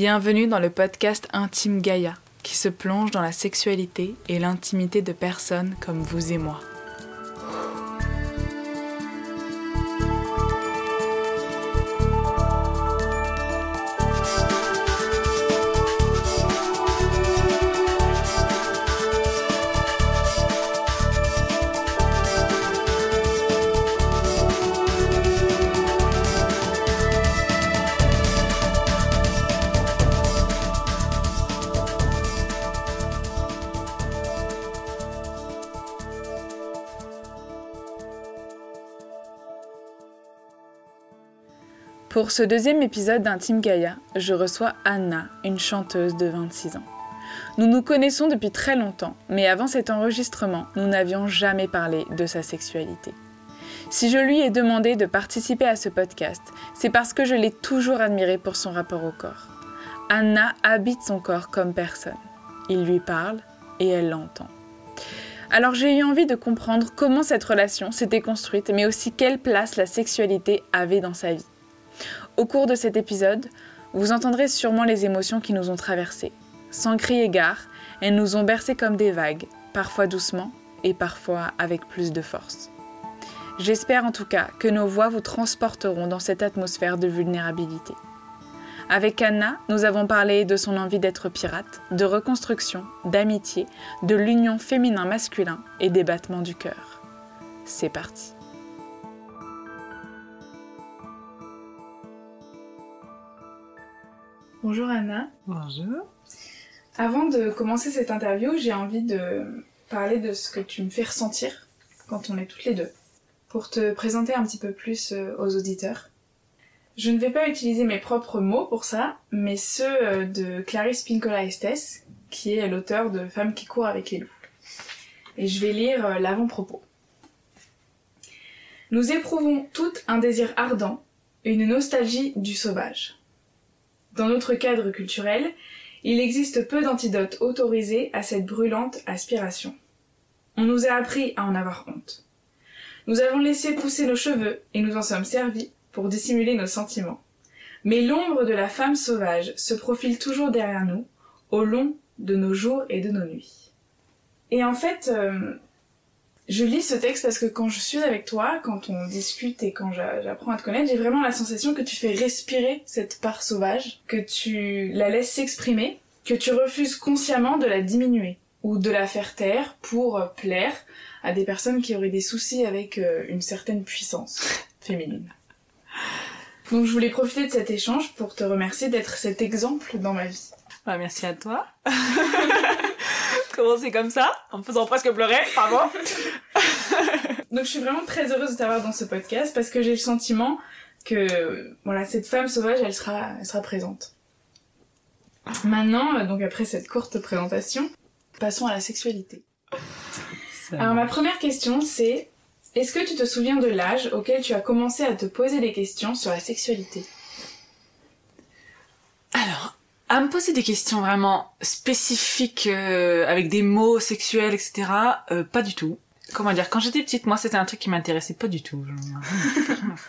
Bienvenue dans le podcast Intime Gaïa, qui se plonge dans la sexualité et l'intimité de personnes comme vous et moi. Pour ce deuxième épisode d'Intime Gaïa, je reçois Anna, une chanteuse de 26 ans. Nous nous connaissons depuis très longtemps, mais avant cet enregistrement, nous n'avions jamais parlé de sa sexualité. Si je lui ai demandé de participer à ce podcast, c'est parce que je l'ai toujours admirée pour son rapport au corps. Anna habite son corps comme personne. Il lui parle et elle l'entend. Alors j'ai eu envie de comprendre comment cette relation s'était construite, mais aussi quelle place la sexualité avait dans sa vie. Au cours de cet épisode, vous entendrez sûrement les émotions qui nous ont traversées. Sans cri égard, elles nous ont bercées comme des vagues, parfois doucement et parfois avec plus de force. J'espère en tout cas que nos voix vous transporteront dans cette atmosphère de vulnérabilité. Avec Anna, nous avons parlé de son envie d'être pirate, de reconstruction, d'amitié, de l'union féminin-masculin et des battements du cœur. C'est parti. Bonjour Anna. Bonjour. Avant de commencer cette interview, j'ai envie de parler de ce que tu me fais ressentir quand on est toutes les deux, pour te présenter un petit peu plus euh, aux auditeurs. Je ne vais pas utiliser mes propres mots pour ça, mais ceux euh, de Clarisse Pinkola Estes, qui est l'auteur de Femmes qui courent avec les loups. Et je vais lire euh, l'avant-propos. Nous éprouvons toutes un désir ardent, une nostalgie du sauvage. Dans notre cadre culturel, il existe peu d'antidotes autorisés à cette brûlante aspiration. On nous a appris à en avoir honte. Nous avons laissé pousser nos cheveux et nous en sommes servis pour dissimuler nos sentiments. Mais l'ombre de la femme sauvage se profile toujours derrière nous, au long de nos jours et de nos nuits. Et en fait, euh, je lis ce texte parce que quand je suis avec toi, quand on discute et quand j'apprends à te connaître, j'ai vraiment la sensation que tu fais respirer cette part sauvage, que tu la laisses s'exprimer, que tu refuses consciemment de la diminuer ou de la faire taire pour plaire à des personnes qui auraient des soucis avec euh, une certaine puissance féminine. Donc je voulais profiter de cet échange pour te remercier d'être cet exemple dans ma vie. Bah, merci à toi. Commencer comme ça, en me faisant presque pleurer, pardon. Donc je suis vraiment très heureuse de t'avoir dans ce podcast parce que j'ai le sentiment que voilà cette femme sauvage, elle sera, elle sera présente. Maintenant, donc après cette courte présentation, passons à la sexualité. Alors ma première question c'est est-ce que tu te souviens de l'âge auquel tu as commencé à te poser des questions sur la sexualité? Alors, à me poser des questions vraiment spécifiques euh, avec des mots sexuels, etc. Euh, pas du tout comment dire quand j'étais petite moi c'était un truc qui m'intéressait pas du tout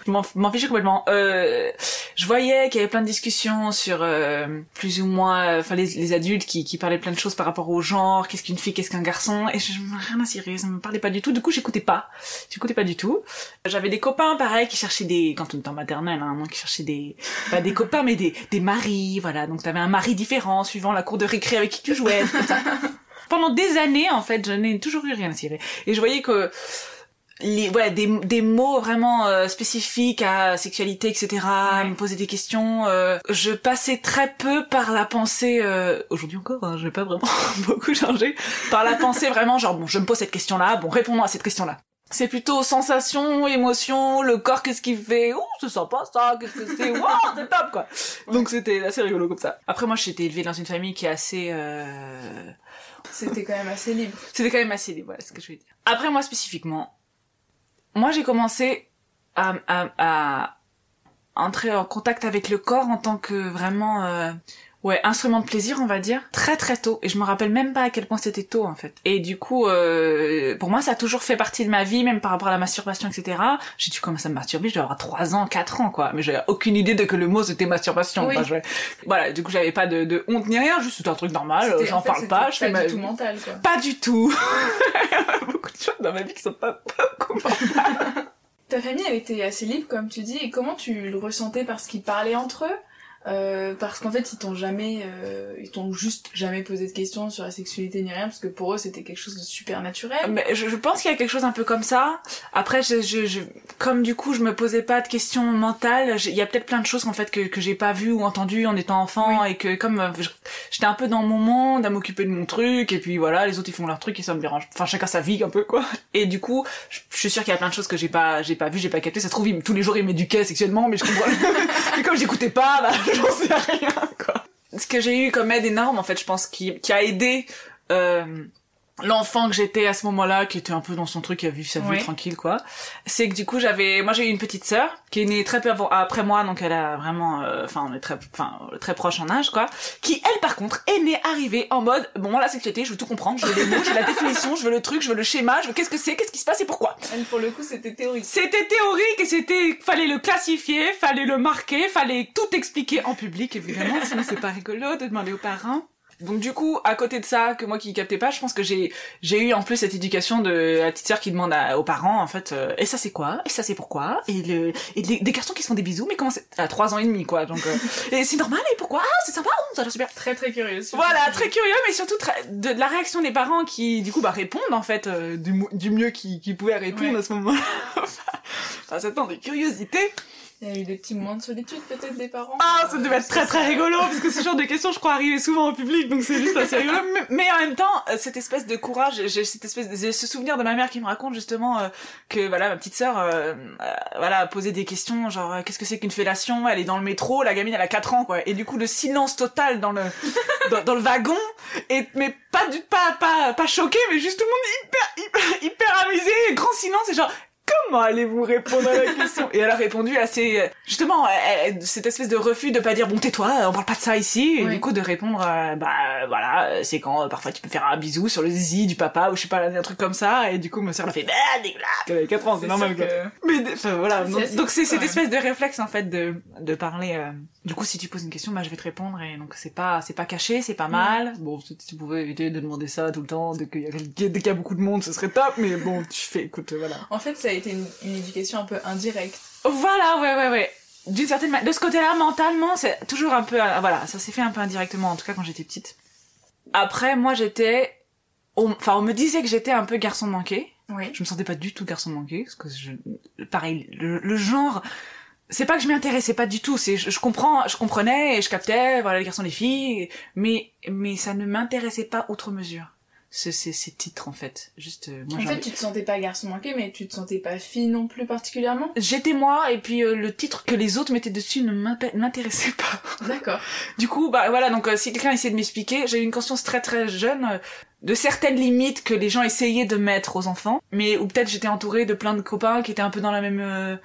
je m'en fichais complètement. Euh, je voyais qu'il y avait plein de discussions sur euh, plus ou moins enfin les, les, adultes qui, qui parlaient plein de choses par rapport au genre qu'est-ce qu'une fille qu'est-ce qu'un garçon et je, rien à cirer ça me parlait pas du tout. Du coup j'écoutais pas. J'écoutais pas du tout. J'avais des copains pareil qui cherchaient des quand on était en maternelle hein, qui cherchaient des pas des copains mais des des maris voilà. Donc t'avais un mari différent suivant la cour de récré avec qui tu jouais pendant des années, en fait, je n'ai toujours eu rien à tirer. Et je voyais que les voilà des, des mots vraiment euh, spécifiques à sexualité etc à me poser des questions euh, je passais très peu par la pensée euh, aujourd'hui encore hein, je vais pas vraiment beaucoup changer par la pensée vraiment genre bon je me pose cette question là bon répondons à cette question là c'est plutôt sensation, émotion, le corps qu'est-ce qu'il fait, oh c'est sympa ça, qu'est-ce que c'est, wow c'est top quoi. Donc c'était assez rigolo comme ça. Après moi j'étais élevée dans une famille qui est assez euh... C'était quand même assez libre. C'était quand même assez libre, voilà ce que je veux dire. Après moi spécifiquement, moi j'ai commencé à, à, à, entrer en contact avec le corps en tant que vraiment euh, ouais, instrument de plaisir, on va dire, très très tôt. Et je me rappelle même pas à quel point c'était tôt, en fait. Et du coup, euh, pour moi, ça a toujours fait partie de ma vie, même par rapport à la masturbation, etc. J'ai dû commencer à me masturber, avoir 3 ans, 4 ans, quoi. Mais j'avais aucune idée de que le mot c'était masturbation. Oui. Enfin, je- Voilà, du coup, j'avais pas de, de honte ni rien, juste c'était un truc normal, j'en en fait, parle pas, je fais ma du tout mental, quoi. Pas du tout. Beaucoup de choses dans ma vie qui sont pas, pas communes. Ta famille, elle était assez libre, comme tu dis, et comment tu le ressentais Parce qu'ils parlaient entre eux? Euh, parce qu'en fait, ils t'ont jamais, euh, ils t'ont juste jamais posé de questions sur la sexualité ni rien, parce que pour eux, c'était quelque chose de super naturel. Mais je, je pense qu'il y a quelque chose un peu comme ça. Après, je, je, je- comme du coup, je me posais pas de questions mentales. Il y a peut-être plein de choses en fait que, que j'ai pas vues ou entendues en étant enfant et que comme euh, j'étais un peu dans mon monde, à m'occuper de mon truc et puis voilà, les autres ils font leur truc et ça me dérange. Enfin, chacun sa vie un peu quoi. Et du coup, je, suis sûre qu'il y a plein de choses que j'ai pas, j'ai pas vu, j'ai pas capté. Ça se trouve, tous les jours ils m'éduquaient sexuellement, mais je comprends. mais comme j'écoutais pas, bah, j'en sais rien quoi. Ce que j'ai eu comme aide énorme en fait, je pense, qui, a aidé. Euh, l'enfant que j'étais à ce moment-là, qui était un peu dans son truc, qui a vu sa vie tranquille, quoi, c'est que du coup j'avais, moi j'ai eu une petite sœur qui est née très peu avant- après moi, donc elle a vraiment, euh, enfin on est très, enfin très proche en âge, quoi, qui elle par contre est née arrivée en mode, bon moi la sexualité, je veux tout comprendre, je veux les mots, je veux la définition, je veux le truc, je veux le schéma, je veux qu'est-ce que c'est, qu'est-ce qui se passe et pourquoi. Elle, pour le coup, c'était théorique. C'était théorique et c'était, fallait le classifier, fallait le marquer, fallait tout expliquer en public évidemment, sinon c'est pas rigolo de demander aux parents. Donc du coup, à côté de ça, que moi qui captais pas, je pense que j'ai j'ai eu en plus cette éducation de la petite sœur qui demande à- aux parents en fait, euh, et ça c'est quoi, et ça c'est pourquoi, et le et les- des garçons qui se font des bisous, mais comment c'est? À trois ans et demi quoi, donc euh, et c'est normal et pourquoi, ah c'est sympa, oh, ça a l'air super. Très très curieuse. Voilà, très curieux, mais surtout très- de, de la réaction des parents qui, du coup, bah, répondent en fait euh, du, du mieux qu'ils qu'ils pouvaient répondre Ouais. à ce moment-là. enfin, ça temps de curiosité. Il y a eu des petits moments de solitude peut-être des parents. Ah, ça devait être très très rigolo parce que ce genre de questions, je crois, arrivaient souvent au public, donc c'est juste assez rigolo. Mais, en même temps, euh, cette espèce de courage, j'ai cette espèce, de, ce souvenir de ma mère qui me raconte justement euh, que voilà, ma petite sœur, euh, euh, voilà, posé des questions genre qu'est-ce que c'est qu'une fellation? Elle est dans le métro, la gamine elle a 4 ans quoi, et du coup le silence total dans le dans, dans le wagon, et mais pas du pas pas pas choqué, mais juste tout le monde hyper hyper hyper amusé, grand silence et genre comment allez-vous répondre à la question? Et elle a répondu assez, euh, justement, elle- elle- cette espèce de refus de pas dire bon tais-toi, on parle pas de ça ici, et Oui. du coup de répondre euh, bah voilà, euh, c'est quand euh, parfois tu peux faire un bisou sur le zizi du papa ou je sais pas un truc comme ça, et du coup ma sœur l'a fait bah dégueulasse. Elle avait 4 ans, c'est normal que- Mais enfin voilà, donc c'est cette espèce de réflexe en fait de de parler. euh, Du coup, si tu poses une question, bah je vais te répondre et donc c'est pas c'est pas caché, c'est pas mal. Bon, si tu pouvais éviter de demander ça tout le temps dès qu'il y a dès qu'il y a beaucoup de monde, ce serait top. Mais bon, tu fais, écoute, voilà. En fait, ça a été une, une éducation un peu indirecte. Voilà, ouais, ouais, ouais. D'une certaine manière, de ce côté-là, mentalement, c'est toujours un peu, euh, voilà, ça s'est fait un peu indirectement, en tout cas quand j'étais petite. Après, moi, j'étais, on- enfin, on me disait que j'étais un peu garçon manqué. Oui. Je me sentais pas du tout garçon manqué, parce que je, pareil, le, le genre, c'est pas que je m'y intéressais pas du tout, c'est, je, je comprends, je comprenais et je captais, voilà, les garçons, les filles, mais, mais ça ne m'intéressait pas outre mesure. Ce, ces, ces titres, en fait. Juste, euh, moi, En fait, tu te sentais pas garçon manqué, mais tu te sentais pas fille non plus particulièrement? J'étais moi, et puis euh, le titre que les autres mettaient dessus ne m'intéressait pas. D'accord. Du coup, bah voilà, donc euh, si quelqu'un essayait de m'expliquer, j'ai eu une conscience très très jeune euh, de certaines limites que les gens essayaient de mettre aux enfants, mais ou peut-être j'étais entourée de plein de copains qui étaient un peu dans la même euh,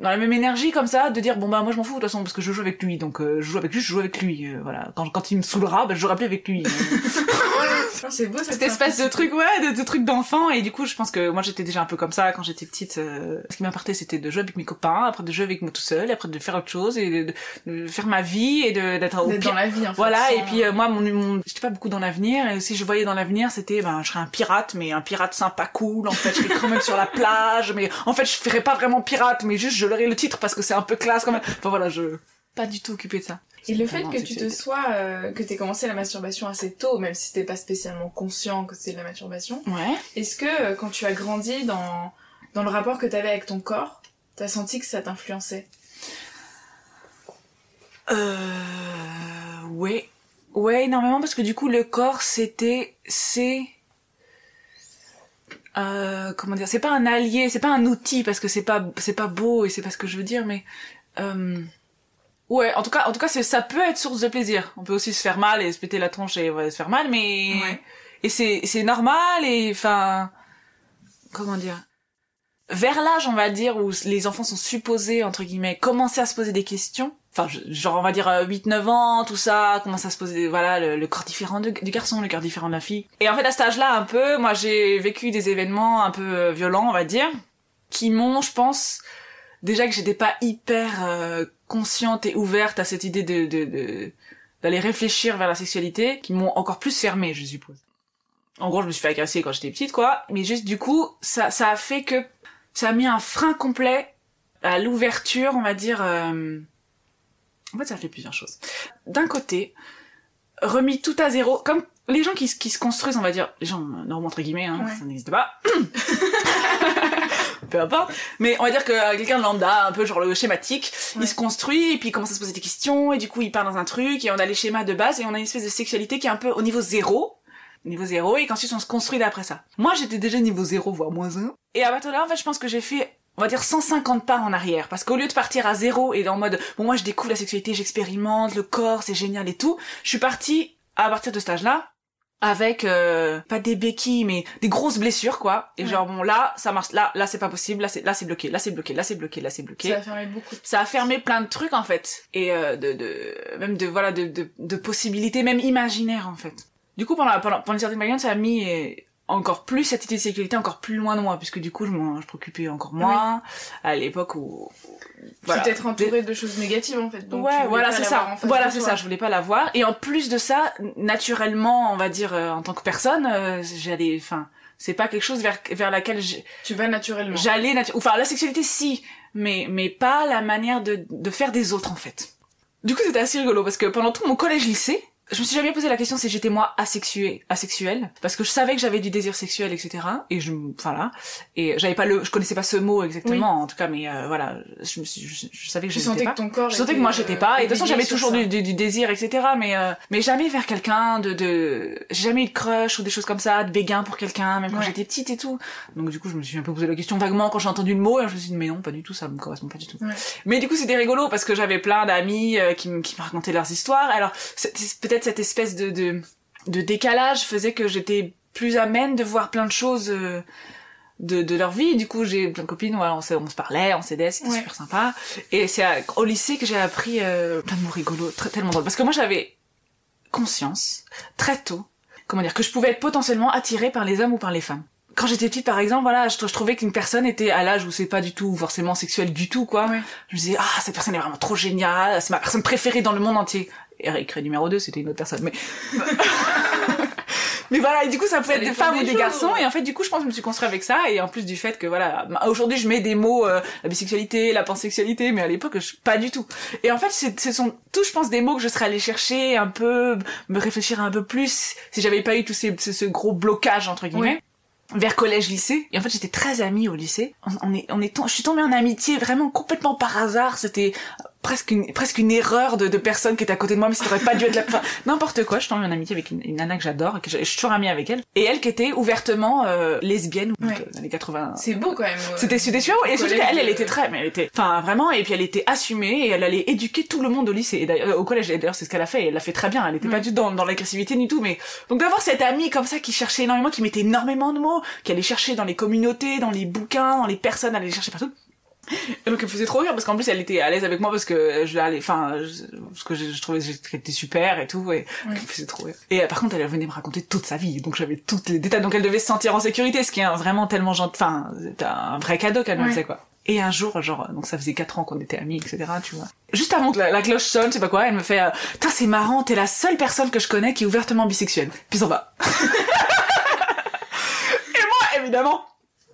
dans la même énergie comme ça, de dire bon bah moi je m'en fous de toute façon parce que je joue avec lui, donc euh, je joue avec lui, je joue avec lui, euh, voilà. Quand quand il me saoulera, bah, je jouerai plus avec lui. C'est beau cette espèce de truc, ouais, de, de truc d'enfant. Et du coup, je pense que moi, j'étais déjà un peu comme ça quand j'étais petite. euh, ce qui m'importait, c'était de jouer avec mes copains, après de jouer avec moi tout seul, après de faire autre chose et de, faire ma vie et de- d'être au D'être pire. dans la vie, en fait. Voilà, sans- et puis euh, moi, mon, mon- j'étais pas beaucoup dans l'avenir, et si je voyais dans l'avenir, c'était, ben, je serais un pirate, mais un pirate sympa, cool, en fait, je serais quand même sur la plage, mais en fait, je ferais pas vraiment pirate, mais juste, je l'aurais le titre parce que c'est un peu classe quand même. Enfin voilà, je, pas du tout occupé de ça. Et le fait que tu te sois, euh, que t'aies commencé la masturbation assez tôt, même si t'es pas spécialement conscient que c'est de la masturbation, Ouais. est-ce que euh, quand tu as grandi dans, dans le rapport que t'avais avec ton corps, t'as senti que ça t'influençait? Euh, ouais. Ouais, énormément, parce que du coup, le corps, c'était, c'est, euh, comment dire, c'est pas un allié, c'est pas un outil, parce que c'est pas, c'est pas beau, et c'est pas ce que je veux dire, mais, euh, ouais, en tout cas, en tout cas, c'est, ça peut être source de plaisir. On peut aussi se faire mal et se péter la tronche et ouais, se faire mal, mais, Ouais. et c'est, c'est normal, et enfin, comment dire, vers l'âge, on va dire, où les enfants sont supposés, entre guillemets, commencer à se poser des questions, enfin, genre, on va dire 8-9 ans, tout ça, commence à se poser, voilà, le, corps différent du garçon, le corps différent de la fille. Et en fait, à cet âge-là, un peu, moi, j'ai vécu des événements un peu violents, on va dire, qui m'ont, je pense, déjà que j'étais pas hyper euh, consciente et ouverte à cette idée de, de, d'aller réfléchir vers la sexualité, qui m'ont encore plus fermée, je suppose. En gros, je me suis fait agresser quand j'étais petite, quoi. Mais juste, du coup, ça, ça a fait que ça a mis un frein complet à l'ouverture, on va dire. Euh... En fait, ça a fait plusieurs choses. D'un côté, remis tout à zéro, comme les gens qui, qui se construisent, on va dire, les gens normaux entre guillemets, hein, ça n'existe pas. peu importe. Mais on va dire que euh, quelqu'un de lambda, un peu genre le schématique, il se construit et puis il commence à se poser des questions et du coup il part dans un truc et on a les schémas de base et on a une espèce de sexualité qui est un peu au niveau zéro niveau zéro et qu'ensuite on se construit d'après ça. Moi j'étais déjà niveau zéro voire moins un. Et à partir de là en fait je pense que j'ai fait on va dire 150 pas en arrière parce qu'au lieu de partir à zéro et en mode bon moi je découvre la sexualité, j'expérimente le corps, c'est génial et tout, je suis partie à partir de ce âge là avec euh, pas des béquilles mais des grosses blessures quoi. Et genre bon là ça marche là là c'est pas possible là c'est là c'est bloqué là c'est bloqué là c'est bloqué là c'est bloqué. Ça a fermé beaucoup ça a fermé plein de trucs en fait. Et euh, de, de même de voilà de, de, de possibilités même imaginaires en fait. Du coup, pendant, pendant, pendant une certaine période, ça a mis euh, encore plus cette idée de sécurité encore plus loin de moi, puisque du coup, je me préoccupais encore moins à l'époque où... Voilà. Tu entouré de choses négatives, en fait. Donc ouais, voilà, c'est ça. Voilà, c'est ça. Je voulais pas la voir. Et en plus de ça, naturellement, on va dire, euh, en tant que personne, euh, j'allais, enfin, c'est pas quelque chose vers vers laquelle tu vas naturellement j'allais natu enfin la sexualité si mais mais pas la manière de de faire des autres en fait du coup c'était assez rigolo parce que pendant tout mon collège lycée je me suis jamais posé la question si j'étais moi asexuée, asexuelle, parce que je savais que j'avais du désir sexuel, etc. Et je, voilà, et j'avais pas le, je connaissais pas ce mot exactement, en tout cas, mais euh, voilà, je me suis, je, savais que je sentais pas. que ton corps. Je sentais que moi j'étais euh, pas, et de toute façon j'avais toujours du, du, désir, etc. Mais euh, mais jamais vers quelqu'un, de, de, j'ai jamais eu de crush ou des choses comme ça, de béguin pour quelqu'un, même quand j'étais petite et tout. Donc du coup je me suis un peu posé la question vaguement quand j'ai entendu le mot, et je me suis dit mais non, pas du tout, ça me correspond pas du tout. Mais du coup c'était rigolo parce que j'avais plein d'amis qui, qui me racontaient leurs histoires. Alors peut-être cette espèce de de, décalage faisait que j'étais plus amène de voir plein de choses euh, de, de leur vie. Du coup, j'ai plein de copines, voilà, on, se, on se parlait, on s'aidait, c'était super sympa. Et c'est au lycée que j'ai appris euh, plein de mots rigolos, très, tellement drôles. Parce que moi, j'avais conscience, très tôt, comment dire, que je pouvais être potentiellement attirée par les hommes ou par les femmes. Quand j'étais petite, par exemple, voilà, je, je trouvais qu'une personne était à l'âge où c'est pas du tout forcément sexuel du tout, quoi. Je me disais, ah, cette personne est vraiment trop géniale, c'est ma personne préférée dans le monde entier. Eric numéro 2, c'était une autre personne, mais... mais voilà, et du coup, ça peut être des femmes ou des garçons, et en fait, du coup, je pense que je me suis construit avec ça, et en plus du fait que, voilà, aujourd'hui, je mets des mots, euh, la bisexualité, la pansexualité, mais à l'époque, je, pas du tout. Et en fait, ce sont tous, je pense, des mots que je serais allée chercher un peu, me réfléchir un peu plus, si j'avais pas eu tout ces, ce, gros blocage, entre guillemets vers collège lycée. Et en fait j'étais très amie au lycée. On, est on est je suis tombée en amitié vraiment complètement par hasard c'était presque une presque une erreur de, de personne qui était à côté de moi mais ça aurait pas dû être la fin. N'importe quoi je suis tombée en amitié avec une, nana que j'adore et que je, suis toujours amie avec elle. Et elle qui était ouvertement euh, lesbienne ouais. dans les 80 c'est beau quand même c'était c'était super et surtout qu'elle elle était très mais elle était enfin vraiment et puis elle était assumée et elle allait éduquer tout le monde au lycée. Et d'ailleurs au collège d'ailleurs c'est ce qu'elle a fait et elle l'a fait très bien. Elle était pas du tout dans, dans l'agressivité du tout mais donc d'avoir cette amie comme ça qui cherchait énormément qui mettait énormément de mots qui allait chercher dans les communautés, dans les bouquins, dans les personnes, elle allait chercher partout. Et donc elle faisait trop rire parce qu'en plus elle était à l'aise avec moi parce que je l'allais, enfin, parce que je, trouvais qu'elle était super et tout et elle faisait trop rire. Et euh, par contre elle venait me raconter toute sa vie, donc j'avais toutes les détails, donc elle devait se sentir en sécurité, ce qui est vraiment tellement gentil, enfin, c'était un vrai cadeau qu'elle me faisait quoi. Et un jour, genre, donc ça faisait quatre ans qu'on était amis, etc., tu vois. Juste avant que la, cloche sonne, je sais pas quoi, elle me fait, euh, c'est marrant, t'es la seule personne que je connais qui est ouvertement bisexuelle. Puis on va. évidemment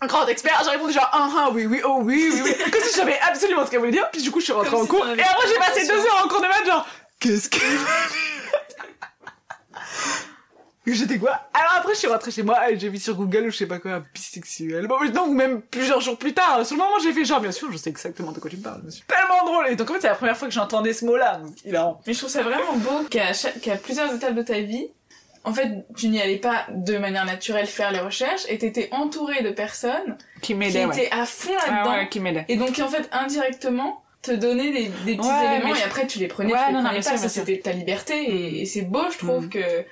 un grand expert, j'ai répondu genre ah ah oui oui oh oui oui oui comme si je savais absolument ce qu'elle voulait dire puis du coup je suis rentrée en cours et après j'ai passé deux heures en cours de maths genre qu'est-ce que J'étais quoi? Alors après je suis rentrée chez moi et j'ai vu sur Google ou je sais pas quoi bisexuel. Bon ou même plusieurs jours plus tard. Sur le moment j'ai fait genre bien sûr je sais exactement de quoi tu me parles. Monsieur. Tellement drôle et donc en fait c'est la première fois que j'entendais ce mot là. Il a... Mais je trouve ça vraiment beau qu'à qu'à plusieurs étapes de ta vie en fait, tu n'y allais pas de manière naturelle faire les recherches et t'étais entouré de personnes qui m'aidaient, qui étaient à fond là-dedans. ouais, qui m'aidaient. Et donc, en fait, indirectement, te donner des, des petits éléments et après tu les prenais, tu les prenais pas. Ça, c'était ta liberté et, c'est beau, je trouve, mm. que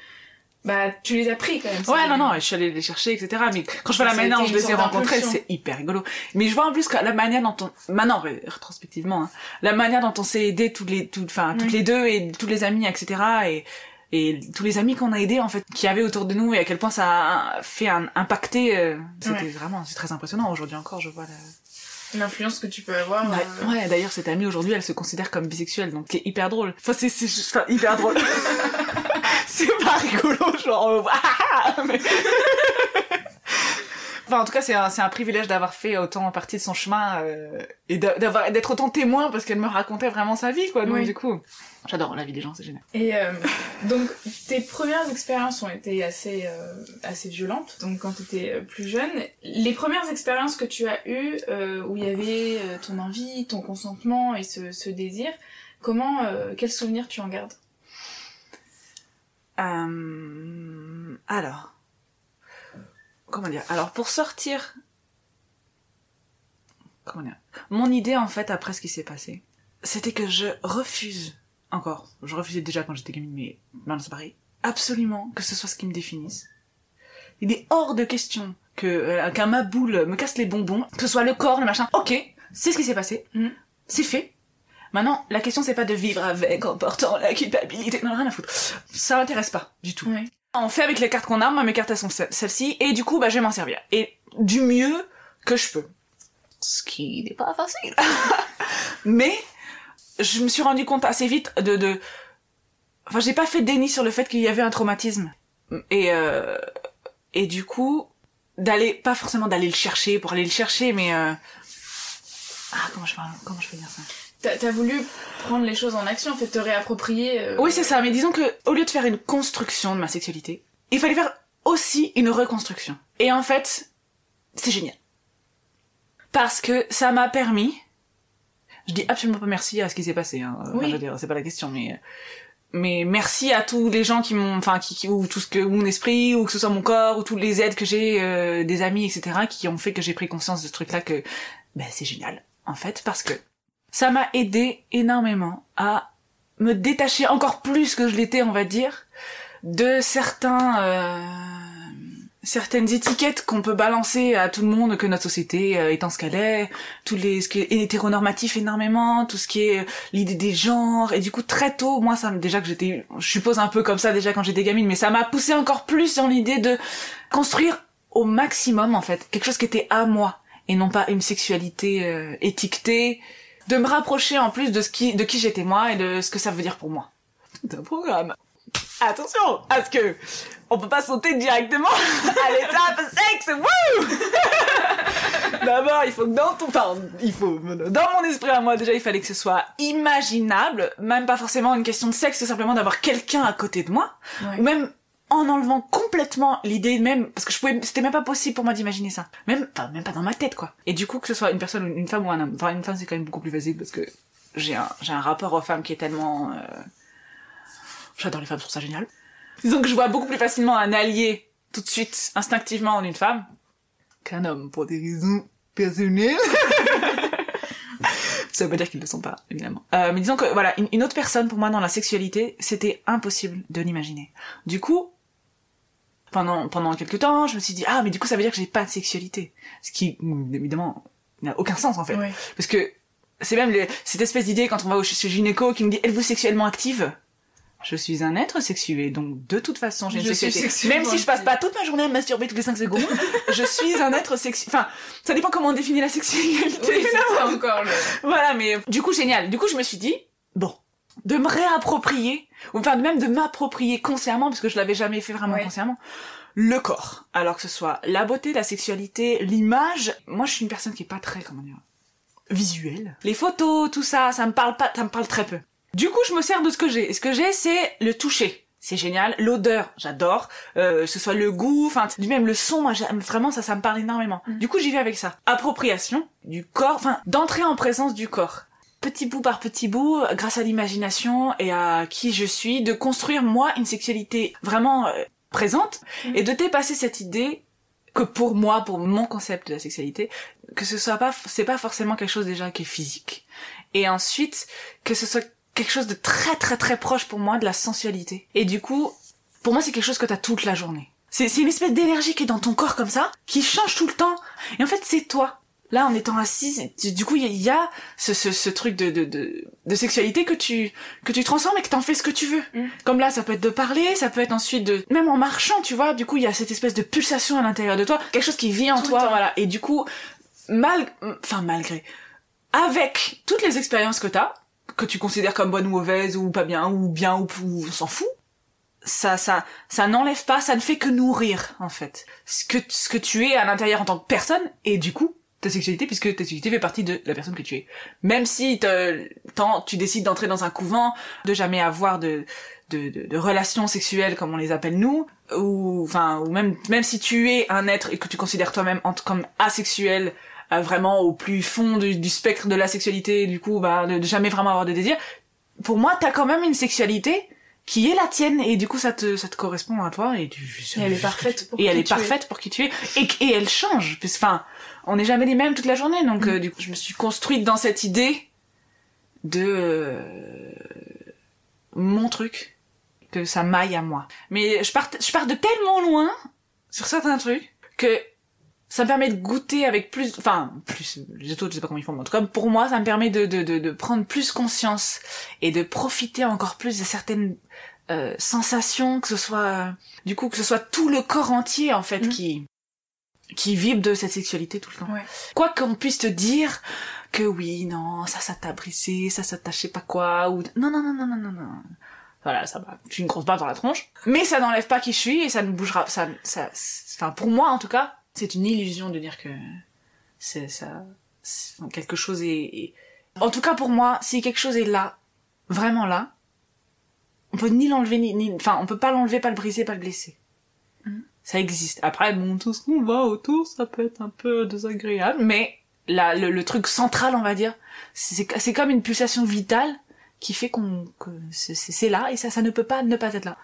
bah tu les as pris quand même. Ouais, non, non, je suis allée les chercher, etc. Mais quand je vois la manière dont je les ai rencontrés, c'est hyper rigolo. Mais je vois en plus que la manière dont on, maintenant, rétrospectivement, hein, la manière dont on s'est aidé toutes les, toutes, enfin, toutes les deux et tous les amis, etc. Et, et tous les amis qu'on a aidés, en fait, qui avaient autour de nous et à quel point ça a fait un, impacter, euh, c'était vraiment, c'est très impressionnant. Aujourd'hui encore, je vois la, l'influence que tu peux avoir. Euh... ouais d'ailleurs cette amie aujourd'hui elle se considère comme bisexuelle donc c'est hyper drôle. Enfin c'est c'est enfin, hyper drôle. c'est pas rigolo genre euh, mais... Enfin, en tout cas, c'est un, privilège d'avoir fait autant partie de son chemin euh, et d'avoir d'être autant témoin parce qu'elle me racontait vraiment sa vie, quoi. Donc oui. du coup, j'adore la vie des gens, c'est génial. Et euh, donc, tes premières expériences ont été assez euh, assez violentes. Donc, quand tu étais plus jeune, les premières expériences que tu as eues où il y avait ton envie, ton consentement et ce, ce désir, comment, quels souvenirs tu en gardes? Alors comment dire? Alors pour sortir, comment dire? Mon idée en fait après ce qui s'est passé, c'était que je refuse encore. Je refusais déjà quand j'étais gamine, mais maintenant c'est pareil. Absolument que ce soit ce qui me définisse. Il est hors de question que euh, qu'un maboule me casse les bonbons, que ce soit le corps, le machin. Ok, c'est ce qui s'est passé, mm. c'est fait. Maintenant, la question c'est pas de vivre avec en portant la culpabilité. Non, rien à foutre. Ça m'intéresse pas du tout. On fait avec les cartes qu'on a, moi mes cartes elles sont celles-ci, et du coup bah je vais m'en servir. Et du mieux que je peux. Ce qui n'est pas facile. Mais je me suis rendu compte assez vite de... de... Enfin j'ai pas fait déni sur le fait qu'il y avait un traumatisme. Et, euh... et du coup, d'aller, pas forcément d'aller le chercher pour aller le chercher, mais... Euh... Ah comment je, comment je peux dire ça? T'as as voulu prendre les choses en action, en fait, te réapproprier. Euh... Oui, c'est ça. Mais disons que au lieu de faire une construction de ma sexualité, il fallait faire aussi une reconstruction. Et en fait, c'est génial parce que ça m'a permis. Je dis absolument pas merci à ce qui s'est passé. Hein. Oui. Enfin, je veux dire, c'est pas la question, mais mais merci à tous les gens qui m'ont, enfin, qui, qui, ou tout ce que mon esprit, ou que ce soit mon corps, ou toutes les aides que j'ai, euh, des amis, etc., qui ont fait que j'ai pris conscience de ce truc-là que, ben, c'est génial, en fait, parce que ça m'a aidé énormément à me détacher encore plus que je l'étais, on va dire, de certains, euh, certaines étiquettes qu'on peut balancer à tout le monde, que notre société euh, étant ce qu'elle est, les, ce qui est hétéronormatif énormément, tout ce qui est l'idée des genres, et du coup très tôt, moi ça déjà que j'étais, je suppose un peu comme ça déjà quand j'étais gamine, mais ça m'a poussé encore plus dans l'idée de construire au maximum en fait quelque chose qui était à moi et non pas une sexualité euh, étiquetée, de me rapprocher en plus de ce qui, de qui j'étais moi et de ce que ça veut dire pour moi. C'est un programme. Attention, à ce que on peut pas sauter directement à l'étape sexe. Wouh D'abord, il faut que dans ton, enfin, il faut dans mon esprit à moi déjà, il fallait que ce soit imaginable, même pas forcément une question de sexe, simplement d'avoir quelqu'un à côté de moi, Ouais. ou même en enlevant complètement l'idée même parce que je pouvais c'était même pas possible pour moi d'imaginer ça. Même enfin même pas dans ma tête quoi. Et du coup que ce soit une personne une femme ou un homme. Enfin une femme c'est quand même beaucoup plus facile parce que j'ai un j'ai un rapport aux femmes qui est tellement euh... j'adore les femmes je trouve ça génial. Disons que je vois beaucoup plus facilement un allié tout de suite instinctivement en une femme qu'un homme pour des raisons personnelles. Ça veut pas dire qu'ils le sont pas évidemment. Euh, mais disons que voilà une autre personne pour moi dans la sexualité c'était impossible de l'imaginer. Du coup pendant pendant quelques temps, je me suis dit ah mais du coup ça veut dire que j'ai pas de sexualité, ce qui mm, évidemment n'a aucun sens en fait, Ouais. parce que c'est même les- cette espèce d'idée quand on va au chez gynéco qui me dit êtes-vous sexuellement active? Je suis un être sexué, donc de toute façon j'ai une Je suis sexualité. Même si je passe pas toute ma journée à me masturber toutes les 5 secondes, je suis un être sexué. Enfin, ça dépend comment on définit la sexualité. Oui, c'est ça encore le. Voilà, mais du coup, génial. Du coup, je me suis dit, de me réapproprier, ou enfin même de m'approprier consciemment, parce que je l'avais jamais fait vraiment Ouais. consciemment, le corps. Alors que ce soit la beauté, la sexualité, l'image. Moi, je suis une personne qui est pas très, comment dire, visuelle. Les photos, tout ça, ça me parle pas, ça me parle très peu. Du coup, je me sers de ce que j'ai. Et ce que j'ai, c'est le toucher. C'est génial. L'odeur, j'adore. Euh, ce soit le goût, enfin, du même le son, moi, vraiment, ça, ça me parle énormément. Mm. Du coup, j'y vais avec ça. Appropriation du corps, enfin, d'entrer en présence du corps. Petit bout par petit bout, euh, grâce à l'imagination et à qui je suis, de construire, moi, une sexualité vraiment euh, présente Mm. et de dépasser cette idée que pour moi, pour mon concept de la sexualité, que ce soit pas, c'est pas forcément quelque chose déjà qui est physique. Et ensuite, que ce soit quelque chose de très très très proche pour moi de la sensualité. Et du coup, pour moi, c'est quelque chose que t'as toute la journée. C'est, c'est une espèce d'énergie qui est dans ton corps comme ça, qui change tout le temps. Et en fait, c'est toi. Là, en étant assise, tu- du coup, il y a, ce, ce, ce truc de, de, de, de sexualité que tu, que tu transformes et que t'en fais ce que tu veux. Mm. Comme là, ça peut être de parler, ça peut être ensuite de, même en marchant, tu vois, du coup, il y a cette espèce de pulsation à l'intérieur de toi, quelque chose qui vit en Tout toi, voilà. Et du coup, mal, enfin, malgré, avec toutes les expériences que t'as, que tu considères comme bonnes ou mauvaises, ou pas bien, ou bien, ou, ou on s'en fout, ça, ça, ça n'enlève pas, ça ne fait que nourrir, en fait. Ce que, ce que tu es à l'intérieur en tant que personne, et du coup, ta sexualité, puisque ta sexualité fait partie de la personne que tu es. Même si te- tant tu décides d'entrer dans un couvent, de jamais avoir de, de, de, de relations sexuelles, comme on les appelle nous, ou, enfin, ou même, même si tu es un être et que tu considères toi-même comme asexuel, euh, vraiment au plus fond du, du spectre de la sexualité, du coup, bah, de, de jamais vraiment avoir de désir, pour moi, t'as quand même une sexualité qui est la tienne et du coup ça te ça te correspond à toi et tu Et elle est parfaite pour et elle qui est tu es. parfaite pour qui tu es et, et elle change enfin on n'est jamais les mêmes toute la journée. Donc euh, du coup je me suis construite dans cette idée de euh, mon truc que ça maille à moi. Mais je pars je pars de tellement loin sur certains trucs que ça me permet de goûter avec plus, enfin, plus, les autres, je sais pas comment ils font, mais en tout cas, pour moi, ça me permet de, de, de, de prendre plus conscience et de profiter encore plus de certaines euh, sensations, que ce soit, du coup, que ce soit tout le corps entier, en fait, Mhm. qui, qui vibre de cette sexualité tout le temps. Ouais. Quoi qu'on puisse te dire que oui, non, ça, ça t'a brisé, ça, ça t'a je sais pas quoi, ou, non, non, non, non, non, non, non. Voilà, ça va. Suis une grosse barre dans la tronche. Mais ça n'enlève pas qui je suis et ça ne bougera, ça, ça, enfin, pour moi, en tout cas, c'est une illusion de dire que c'est ça, quelque chose est, est- en tout cas pour moi, si quelque chose est là, vraiment là, on peut ni l'enlever ni, ni, enfin, on peut pas l'enlever, pas le briser, pas le blesser. Ça existe. Après, bon, tout ce qu'on voit autour, ça peut être un peu désagréable, mais la, le, le truc central, on va dire, c'est, comme une pulsation vitale qui fait qu'on, que c'est, là et ça, ça ne peut pas ne pas être là.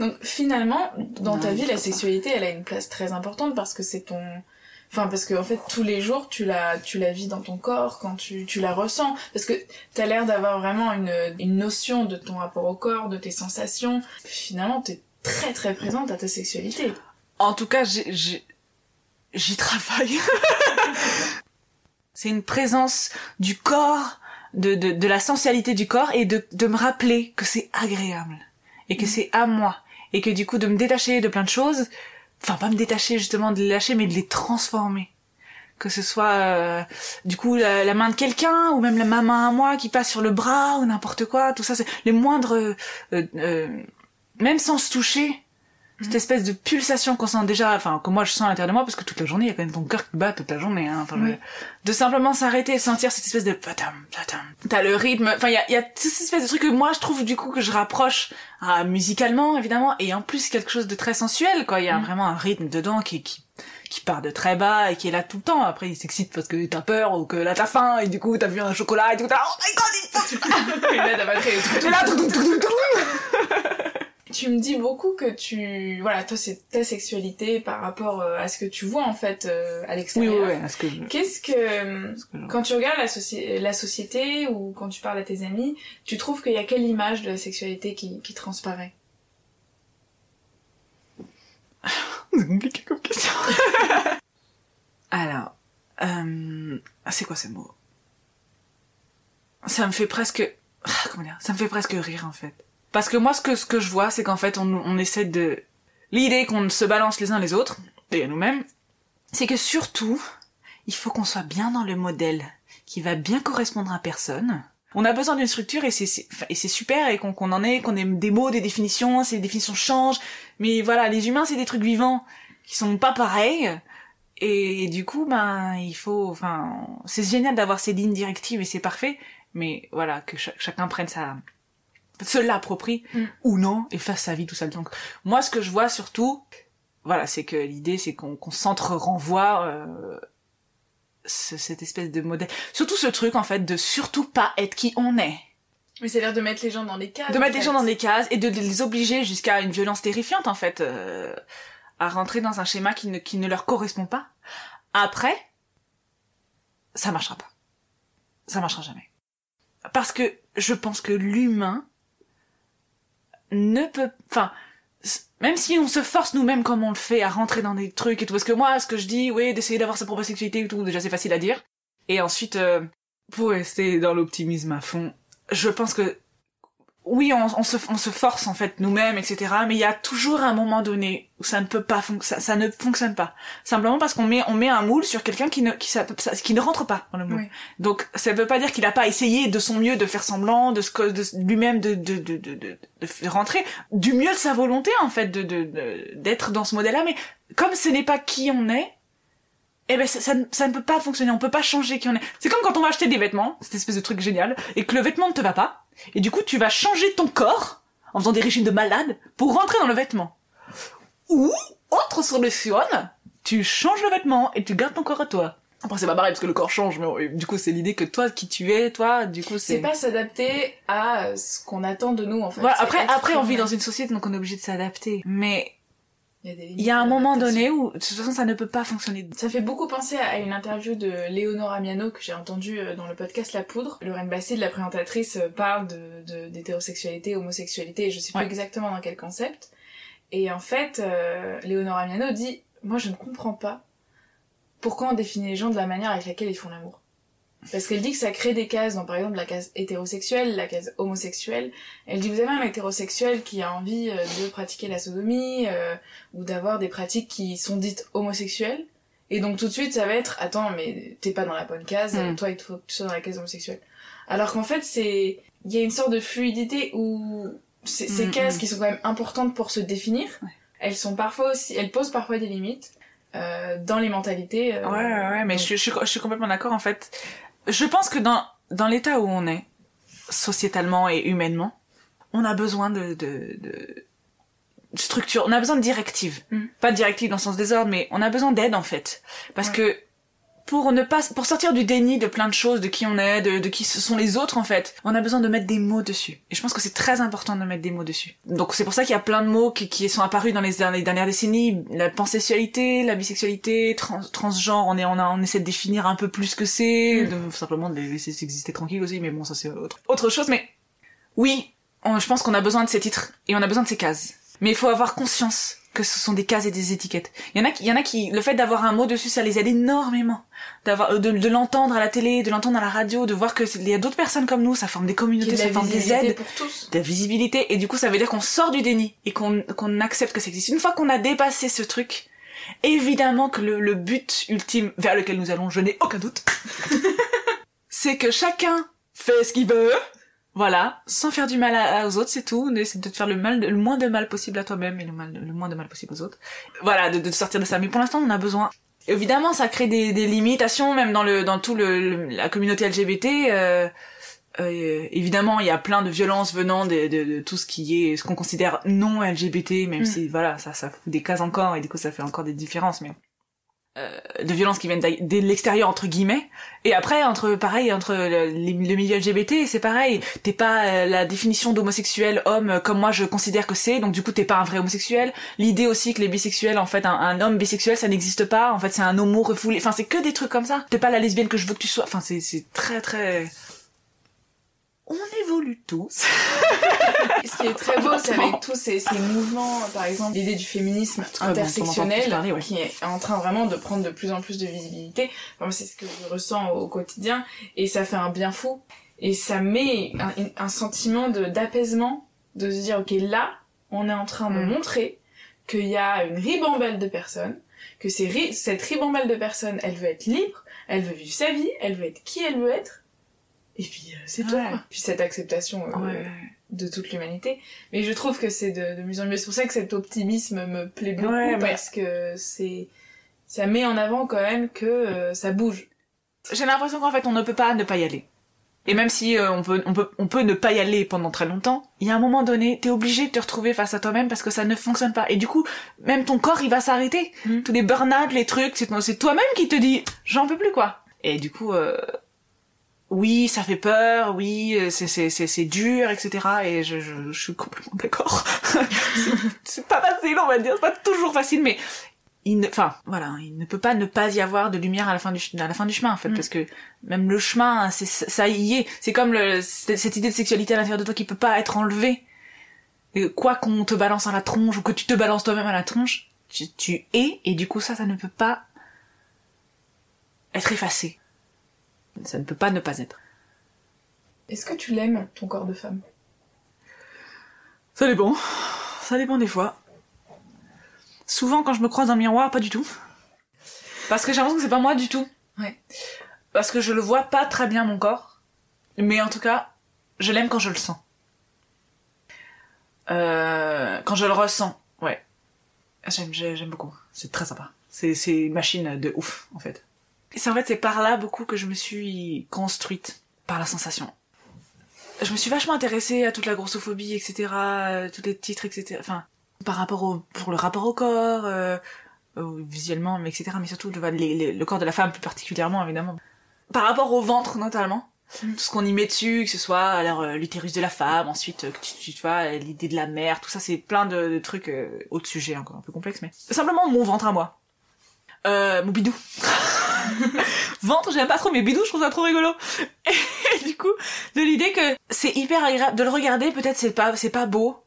Donc finalement, dans ta vie, la sexualité, elle a une place très importante parce que c'est ton... Enfin, parce que en fait, tous les jours, tu la, tu la vis dans ton corps, quand tu, tu la ressens. Parce que t'as l'air d'avoir vraiment une, une notion de ton rapport au corps, de tes sensations. Finalement, t'es très très présente à ta sexualité. En tout cas, j'y travaille. c'est une présence du corps, de, de, de la sensualité du corps et de, de me rappeler que c'est agréable et que Mhm. c'est à moi et que du coup de me détacher de plein de choses, enfin pas me détacher justement de les lâcher mais de les transformer. Que ce soit euh, du coup la, la main de quelqu'un ou même la, ma main à moi qui passe sur le bras ou n'importe quoi, tout ça c'est les moindres, euh, euh, même sans se toucher, cette espèce de pulsation qu'on sent déjà, enfin que moi je sens à l'intérieur de moi parce que toute la journée il y a quand même ton cœur qui bat toute la journée, hein, Oui. je- de simplement s'arrêter et sentir cette espèce de patam patam. T'as le rythme, enfin il y a, y a cette espèce de truc que moi je trouve du coup que je rapproche ah, musicalement évidemment et en plus quelque chose de très sensuel quoi. Il y a Mm. vraiment un rythme dedans qui qui qui part de très bas et qui est là tout le temps. Après, il s'excite parce que t'as peur ou que là t'as faim et du coup t'as vu un chocolat et tout. T'as oh my god, il faut Et là, ta batterie est Et là, tout, tout, tout, tout, tout. Tu me dis beaucoup que tu... Voilà, toi, c'est ta sexualité par rapport euh, à ce que tu vois, en fait, euh, à Oui, l'extérieur. oui, oui. Que je- Qu'est-ce que... Quand tu regardes la, soci- la société ou quand tu parles à tes amis, tu trouves qu'il y a quelle image de la sexualité qui, qui transparaît? C'est compliqué comme question. Alors, euh, ah, c'est quoi ce mot? Ça me fait presque, ah, comment dire? Ça me fait presque rire en fait. Parce que moi, ce que ce que je vois, c'est qu'en fait, on, on essaie de l'idée qu'on se balance les uns les autres et à nous-mêmes, c'est que surtout, il faut qu'on soit bien dans le modèle qui va bien correspondre à personne. On a besoin d'une structure et c'est super et qu'on en ait, qu'on ait des mots, des définitions, ces définitions changent. Mais voilà, les humains, c'est des trucs vivants qui sont pas pareils. Et, du coup, ben, il faut, enfin, c'est génial d'avoir ces lignes directives et c'est parfait. Mais voilà, que cha- chacun prenne sa, se l'approprie Mm. ou non et fasse sa vie tout seul. Donc, moi, ce que je vois surtout, voilà, c'est que l'idée, c'est qu'on qu'on s'entre-renvoie euh, ce- cette espèce de modèle. Surtout ce truc, en fait, de surtout pas être qui on est Mais c'est l'air de mettre les gens dans des cases. de mettre les gens dans des cases et de les obliger jusqu'à une violence terrifiante en fait euh, à rentrer dans un schéma qui ne, qui ne leur correspond pas. Après, ça marchera pas. Ça marchera jamais. Parce que je pense que l'humain ne peut, enfin, même si on se force nous-mêmes comme on le fait à rentrer dans des trucs et tout, parce que moi, ce que je dis, oui, d'essayer d'avoir sa propre sexualité et tout, déjà c'est facile à dire. Et ensuite, euh, pour rester dans l'optimisme à fond, je pense que oui, on, on, se, on se force en fait nous-mêmes, etc. Mais il y a toujours un moment donné où ça ne peut pas, ça, ça ne fonctionne pas. Simplement parce qu'on met, on met un moule sur quelqu'un qui ne, qui, ça, qui ne rentre pas dans le moule. Donc ça ne veut pas dire qu'il n'a pas essayé de son mieux de faire semblant, de, ce, de lui-même de, de, de, de, de, rentrer du mieux de sa volonté en fait, de d'être dans ce modèle-là. Mais comme ce n'est pas qui on est, eh ben ça, ça, ça, ne peut pas fonctionner, on peut pas changer qui on est. C'est comme quand on va acheter des vêtements, cette espèce de truc génial, et que le vêtement ne te va pas, et du coup tu vas changer ton corps en faisant des régimes de malade pour rentrer dans le vêtement. Ou, autre solution, tu changes le vêtement et tu gardes ton corps à toi. Après c'est pas pareil parce que le corps change, mais du coup c'est l'idée que toi qui tu es, toi, du coup c'est. C'est pas s'adapter à ce qu'on attend de nous en fait. Voilà, après après on vit dans une société donc on est obligé de s'adapter, mais il y a, un moment donné où, de toute façon, ça ne peut pas fonctionner. Ça fait beaucoup penser à une interview de Léonore Miano que j'ai entendue euh, dans le podcast La Poudre. Lorraine Basset, la présentatrice, euh, parle de d'hétérosexualité, homosexualité, et je sais plus exactement dans quel concept. Et en fait, euh, Léonore Miano dit, moi je ne comprends pas pourquoi on définit les gens de la manière avec laquelle ils font l'amour. Parce qu'elle dit que ça crée des cases, donc par exemple la case hétérosexuelle, la case homosexuelle. Elle dit vous avez un hétérosexuel qui a envie euh, de pratiquer la sodomie euh, ou d'avoir des pratiques qui sont dites homosexuelles. Et donc tout de suite ça va être attends mais t'es pas dans la bonne case, hmm. toi il faut que tu sois dans la case homosexuelle. Alors qu'en fait c'est il y a une sorte de fluidité où ces hmm, cases hmm. qui sont quand même importantes pour se définir, elles sont parfois aussi elles posent parfois des limites. Euh, dans les mentalités. ouais, ouais, ouais, mais je, je, je, suis complètement d'accord en fait je pense que dans, dans l'état où on est, sociétalement et humainement, on a besoin de, de, de structure, on a besoin de directives. Mm. Pas de directives dans le sens des ordres, mais on a besoin d'aide en fait. Parce que pour ne pas, pour sortir du déni de plein de choses, de qui on est, de, de qui ce sont les autres en fait, on a besoin de mettre des mots dessus. Et je pense que c'est très important de mettre des mots dessus. Donc c'est pour ça qu'il y a plein de mots qui, qui sont apparus dans les, dernières décennies. La pansexualité, la bisexualité, trans, transgenre, on est, on a, on essaie de définir un peu plus ce que c'est, mm. de, simplement de les laisser exister tranquille aussi, mais bon ça c'est autre, autre chose. Mais oui, je pense qu'on a besoin de ces titres et on a besoin de ces cases. Mais il faut avoir conscience que ce sont des cases et des étiquettes. Il y en a qui, il y en a qui, le fait d'avoir un mot dessus, ça les aide énormément. D'avoir, euh, de, de l'entendre à la télé, de l'entendre à la radio, de voir que il y a d'autres personnes comme nous, ça forme des communautés, ça forme des aides, pour tous. de la visibilité, et du coup, ça veut dire qu'on sort du déni et qu'on qu'on accepte que ça existe. Une fois qu'on a dépassé ce truc, évidemment que le, le but ultime vers lequel nous allons, je n'ai aucun doute, c'est que chacun fait ce qu'il veut, voilà, sans faire du mal aux autres, c'est tout. Essaie de te faire le mal, le moins de mal possible à toi-même et le, mal, le moins de mal possible aux autres. Voilà, de, de sortir de ça. Mais pour l'instant, on a besoin. Évidemment, ça crée des, des limitations, même dans le dans tout le, la communauté LGBT. Euh, euh, évidemment, il y a plein de violences venant de, de, de tout ce qui est ce qu'on considère non LGBT, même mm. si voilà, ça ça fout des cases encore et du coup ça fait encore des différences. Mais de violences qui viennent de l'extérieur entre guillemets. Et après entre pareil entre le, milieu LGBT c'est pareil. T'es pas euh, la définition d'homosexuel homme comme moi je considère que c'est. Donc du coup t'es pas un vrai homosexuel. L'idée aussi que les bisexuels en fait un, homme bisexuel ça n'existe pas. En fait c'est un homo refoulé. Enfin c'est que des trucs comme ça. T'es pas la lesbienne que je veux que tu sois. Enfin c'est c'est très très on évolue tous. Ce qui est très beau, c'est avec tous ces, ces, mouvements, par exemple l'idée du féminisme ah, intersectionnel, qui est en train vraiment de prendre de plus en plus de visibilité. C'est ce que je ressens au quotidien, et ça fait un bien fou. Et ça met un, un sentiment d'apaisement, de, se dire, ok, là, on est en train de mm. montrer qu'il y a une ribambelle de personnes, que cette ribambelle de personnes, elle veut être libre, elle veut vivre sa vie, elle veut être qui elle veut être, et puis euh, c'est tout puis cette acceptation euh, de toute l'humanité. Mais je trouve que c'est de, de mieux en mieux. C'est pour ça que cet optimisme me plaît beaucoup parce que c'est ça met en avant quand même que euh, ça bouge. J'ai l'impression qu'en fait on ne peut pas ne pas y aller. Et même si on peut on peut on peut ne pas y aller pendant très longtemps il y a un moment donné t'es obligé de te retrouver face à toi-même parce que ça ne fonctionne pas. Et du coup même ton corps il va s'arrêter. Mm. tous les burn-out les trucs c'est toi-même qui te dis j'en peux plus quoi. Et du coup oui, ça fait peur, oui, euh, c'est c'est c'est dur, etc. Et je, je, je suis complètement d'accord. c'est pas facile, on va dire, c'est pas toujours facile, mais il ne, enfin voilà, il ne peut pas ne pas y avoir de lumière à la fin du à la fin du chemin en fait, mm. parce que même le chemin, c'est ça y est, c'est comme le, cette idée de sexualité à l'intérieur de toi qui peut pas être enlevée. Et quoi qu'on te balance à la tronche ou que tu te balances toi-même à la tronche, tu, tu es et du coup ça, ça ne peut pas être effacé. Ça ne peut pas ne pas être. Est-ce que tu l'aimes, ton corps de femme? Ça dépend. Ça dépend des fois. Souvent, quand je me croise dans un miroir, pas du tout. Parce que j'ai l'impression que c'est pas moi du tout. Ouais. Parce que je le vois pas très bien, mon corps. Mais en tout cas, je l'aime quand je le sens. Euh, quand je le ressens, ouais. J'aime, j'ai- j'aime beaucoup. C'est très sympa. C'est, c'est une machine de ouf, en fait. Et c'est en fait, c'est par là beaucoup que je me suis construite. Par la sensation. Je me suis vachement intéressée à toute la grossophobie, etc., euh, tous les titres, etc. Enfin, par rapport au, pour le rapport au corps, euh, euh, visuellement, mais etc., mais surtout le, les- le corps de la femme plus particulièrement, évidemment. Par rapport au ventre, notamment. Mm. Tout ce qu'on y met dessus, que ce soit alors euh, l'utérus de la femme, ensuite euh, que tu, tu vois l'idée de la mère, tout ça c'est plein de, de trucs euh, autres sujets encore un peu complexes, mais simplement mon ventre à moi, euh, mon bidou. ventre j'aime pas trop, mais bidou je trouve ça trop rigolo. Et du coup de l'idée que c'est hyper agréable de le regarder, peut-être c'est pas c'est pas beau.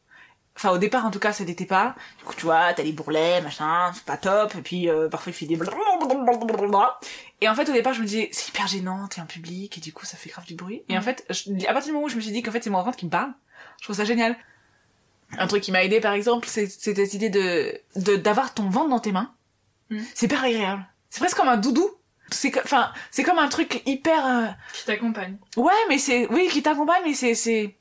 Enfin, au départ, en tout cas, ça l'était pas. Du coup, tu vois, t'as les bourrelets, machin, c'est pas top. Et puis, euh, parfois, il fait des. Et en fait, au départ, je me disais, c'est hyper gênant, t'es en public, et du coup, ça fait grave du bruit. Et en Mhm. fait, je- à partir du moment où je me suis dit qu'en fait, c'est mon ventre qui me parle, je trouve ça génial. Un truc qui m'a aidé, par exemple, c'est cette idée de de- d'avoir ton ventre dans tes mains. Mhm. C'est hyper agréable. C'est presque comme un doudou. C'est enfin, c'est comme un truc hyper... euh, Qui t'accompagne. Ouais, mais c'est oui qui t'accompagne, mais c'est c'est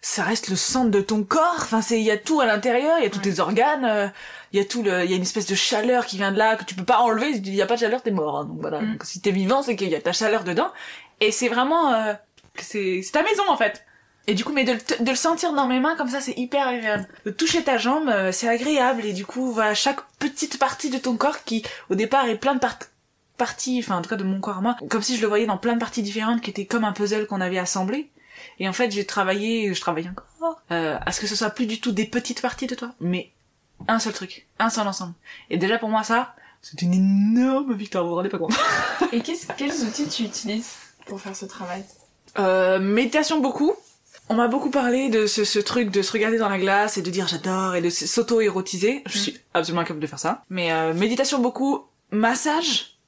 ça reste le centre de ton corps. Enfin, c'est il y a tout à l'intérieur, il y a tous Ouais. tes organes, euh, il y a tout le, il y a une espèce de chaleur qui vient de là que tu peux pas enlever. Il y a pas de chaleur, t'es mort. hein. donc voilà. Mm. Donc, si t'es vivant, c'est qu'il y a ta chaleur dedans. Et c'est vraiment, euh, c'est c'est ta maison en fait. Et du coup, mais de, de le sentir dans mes mains comme ça, c'est hyper agréable. De toucher ta jambe, euh, c'est agréable. Et du coup, voilà, chaque petite partie de ton corps qui, au départ, est plein de par- parties, enfin en tout cas de mon corps à moi, comme si je le voyais dans plein de parties différentes qui étaient comme un puzzle qu'on avait assemblé. Et en fait, j'ai travaillé, je travaille encore, euh, à ce que ce soit plus du tout des petites parties de toi, mais un seul truc, un seul ensemble. Et déjà pour moi, ça, c'est une énorme victoire, vous vous rendez pas compte. Et qu'est-ce- quels outils tu utilises pour faire ce travail? Euh, méditation beaucoup. On m'a beaucoup parlé de ce, ce truc de se regarder dans la glace et de dire j'adore et de s'auto-érotiser. Je Mm. suis absolument incapable de faire ça. Mais euh, méditation beaucoup, massage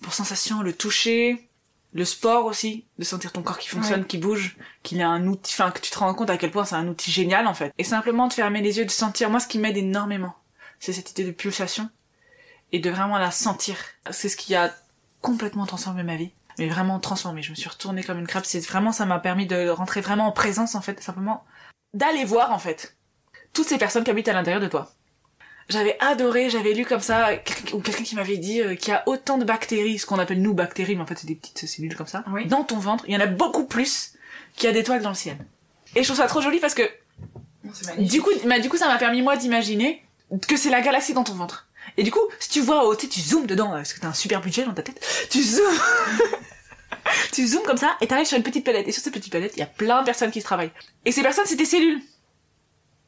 pour sensation, le toucher, le sport aussi, de sentir ton corps qui fonctionne, Ouais. qui bouge, qu'il est un outil, enfin que tu te rends compte à quel point c'est un outil génial en fait. Et simplement de fermer les yeux, de sentir. Moi, ce qui m'aide énormément, c'est cette idée de pulsation et de vraiment la sentir. C'est ce qui a complètement transformé ma vie mais vraiment transformé. Je me suis retournée comme une crabe. C'est vraiment, ça m'a permis de rentrer vraiment en présence, en fait, simplement d'aller voir, en fait, toutes ces personnes qui habitent à l'intérieur de toi. J'avais adoré, j'avais lu comme ça, quelqu'un- ou quelqu'un qui m'avait dit euh, qu'il y a autant de bactéries, ce qu'on appelle nous bactéries, mais en fait c'est des petites cellules comme ça, Oui. dans ton ventre. Il y en a beaucoup plus qu'il y a d'étoiles dans le ciel. Et je trouve ça trop joli parce que du coup, bah, du coup, ça m'a permis moi d'imaginer que c'est la galaxie dans ton ventre. Et du coup, si tu vois, oh, tu sais, tu zoomes dedans, parce que t'as un super budget dans ta tête, tu zoomes, tu zoomes comme ça, et t'arrives sur une petite planète. Et sur cette petite planète, il y a plein de personnes qui travaillent. Et ces personnes, c'est tes cellules.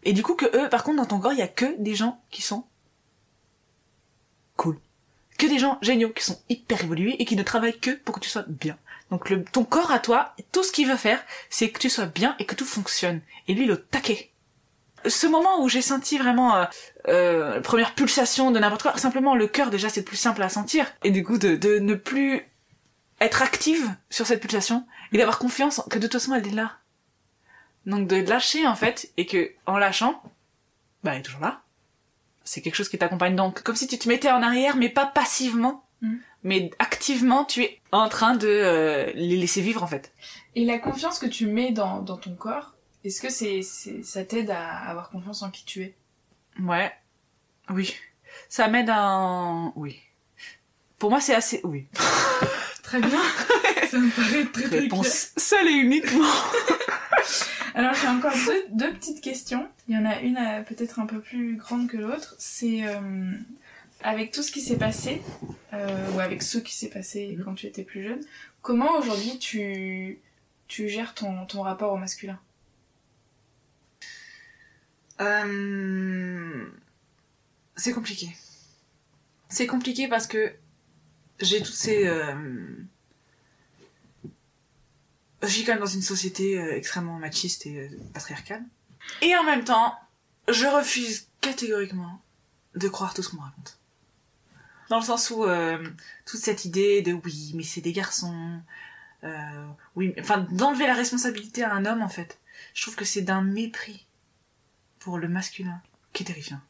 Et du coup, que eux, par contre, dans ton corps, il y a que des gens qui sont cool. Que des gens géniaux, qui sont hyper évolués et qui ne travaillent que pour que tu sois bien. Donc ton corps à toi, tout ce qu'il veut faire, c'est que tu sois bien et que tout fonctionne. Et lui, il est au taquet ce moment où j'ai senti vraiment euh, euh, première pulsation de n'importe quoi, simplement le cœur déjà c'est plus simple à sentir et du coup de, de ne plus être active sur cette pulsation et d'avoir confiance que de toute façon elle est là. Donc de lâcher en fait et que en lâchant, bah elle est toujours là. C'est quelque chose qui t'accompagne donc comme si tu te mettais en arrière mais pas passivement, Mm. mais activement tu es en train de euh, les laisser vivre en fait. Et la confiance que tu mets dans, dans ton corps, est-ce que c'est, c'est, ça t'aide à avoir confiance en qui tu es? Ouais. Oui. Ça m'aide à... Oui. Pour moi, c'est assez... Oui. Très bien. ça me paraît très très. Réponse seule et uniquement. Alors j'ai encore deux, deux petites questions. Il y en a une euh, peut-être un peu plus grande que l'autre. C'est euh, avec tout ce qui s'est passé, euh, ou avec ce qui s'est passé Mhm. quand tu étais plus jeune, comment aujourd'hui tu, tu gères ton, ton rapport au masculin? Euh, C'est compliqué. C'est compliqué parce que j'ai toutes ces... euh, Je suis quand même dans une société euh, extrêmement machiste et patriarcale. Et en même temps, je refuse catégoriquement de croire tout ce qu'on raconte. Dans le sens où toute cette idée de oui, mais c'est des garçons, oui, enfin d'enlever la responsabilité à un homme en fait. Je trouve que c'est d'un mépris pour le masculin qui est terrifiant